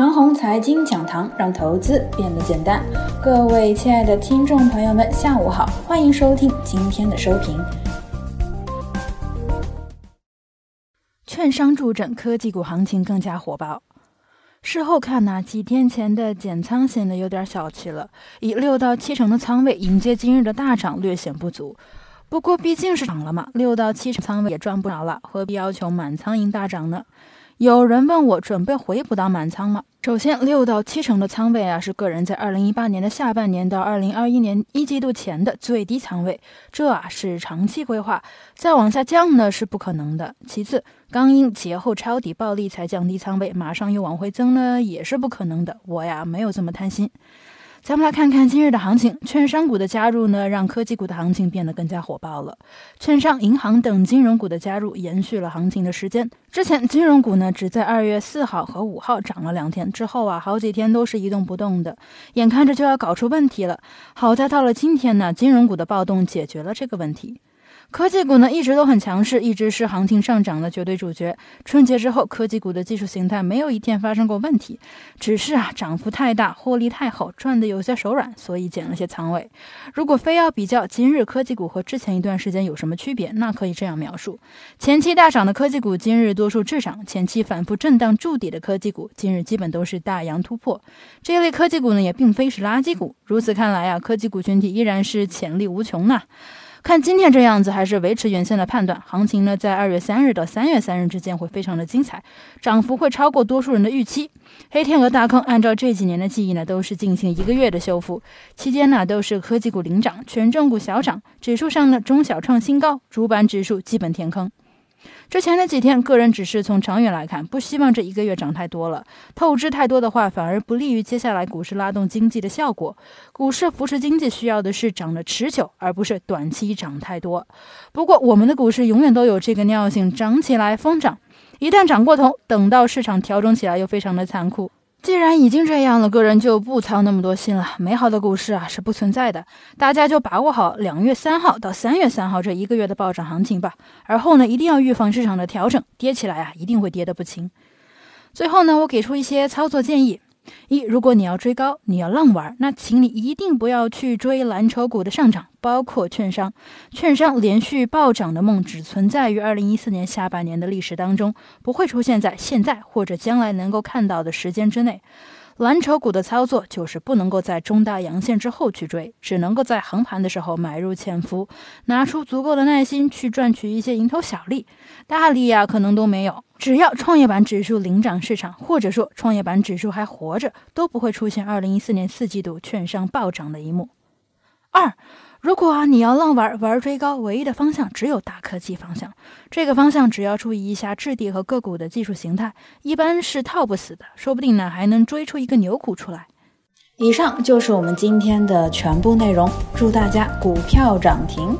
长虹财经讲堂让投资变得简单。各位亲爱的听众朋友们，下午好，欢迎收听今天的收评。券商助阵，科技股行情更加火爆。事后看呢，几天前的减仓显得有点小气了，以六到七成的仓位迎接今日的大涨，略显不足。不过毕竟是涨了嘛，六到七成仓位也赚不着了，何必要求满仓迎大涨呢？有人问我准备回补到满仓吗？首先，六到七成的仓位啊，是个人在二零一八年的下半年到二零二一年一季度前的最低仓位，这啊是长期规划，再往下降呢是不可能的。其次，刚因节后抄底暴利才降低仓位，马上又往回增呢也是不可能的。我呀没有这么贪心。咱们来看看今日的行情，券商股的加入呢，让科技股的行情变得更加火爆了。券商、银行等金融股的加入，延续了行情的时间。之前金融股呢，只在二月四号和五号涨了两天，之后啊，好几天都是一动不动的，眼看着就要搞出问题了。好在到了今天呢，金融股的暴动解决了这个问题。科技股呢一直都很强势，一直是行情上涨的绝对主角。春节之后，科技股的技术形态没有一天发生过问题，只是啊涨幅太大，获利太好，赚的有些手软，所以减了些仓位。如果非要比较今日科技股和之前一段时间有什么区别，那可以这样描述：前期大涨的科技股，今日多数滞涨；前期反复震荡筑底的科技股，今日基本都是大阳突破。这一类科技股呢，也并非是垃圾股。如此看来啊，科技股群体依然是潜力无穷呐。看今天这样子，还是维持原先的判断。行情呢，在二月三日到三月三日之间会非常的精彩，涨幅会超过多数人的预期。黑天鹅大坑，按照这几年的记忆呢，都是进行一个月的修复，期间呢都是科技股领涨，权重股小涨，指数上呢中小创新高，主板指数基本填坑。之前的几天，个人只是从长远来看，不希望这一个月涨太多了。透支太多的话，反而不利于接下来股市拉动经济的效果。股市扶持经济需要的是涨得持久，而不是短期涨太多。不过，我们的股市永远都有这个尿性，涨起来疯涨，一旦涨过头，等到市场调整起来又非常的残酷。既然已经这样了，个人就不操那么多心了。美好的股市啊是不存在的，大家就把握好两月三号到三月三号这一个月的暴涨行情吧。而后呢，一定要预防市场的调整，跌起来啊一定会跌得不轻。最后呢，我给出一些操作建议。一，如果你要追高，你要浪玩，那请你一定不要去追蓝筹股的上涨，包括券商。券商连续暴涨的梦只存在于二零一四年下半年的历史当中，不会出现在现在或者将来能够看到的时间之内。蓝筹股的操作就是不能够在中大阳线之后去追，只能够在横盘的时候买入潜伏，拿出足够的耐心去赚取一些蝇头小利，大利呀可能都没有。只要创业板指数领涨市场，或者说创业板指数还活着，都不会出现二零一四年四季度券商暴涨的一幕。二。如果啊你要浪玩玩追高，唯一的方向只有大科技方向。这个方向只要注意一下质地和个股的技术形态，一般是套不死的，说不定呢还能追出一个牛股出来。以上就是我们今天的全部内容，祝大家股票涨停。